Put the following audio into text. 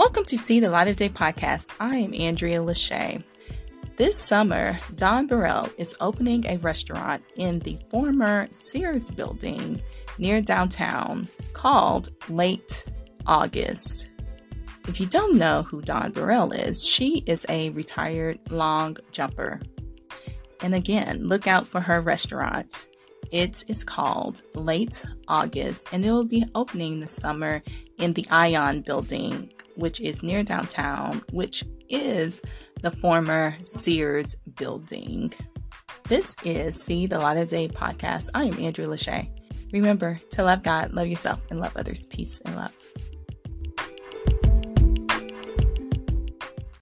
Welcome to See the Light of Day podcast. I am Andrea Lashea. This summer, Dawn Burrell is opening a restaurant in the former Sears building near downtown called Late August. If you don't know who Dawn Burrell is, she is a retired long jumper. And again, look out for her restaurant. It is called Late August and it will be opening this summer in the Ion building which is near downtown, which is the former Sears building. This is See the Light of Day podcast. I am Andrea Lashea. Remember to love God, love yourself, and love others. Peace and love.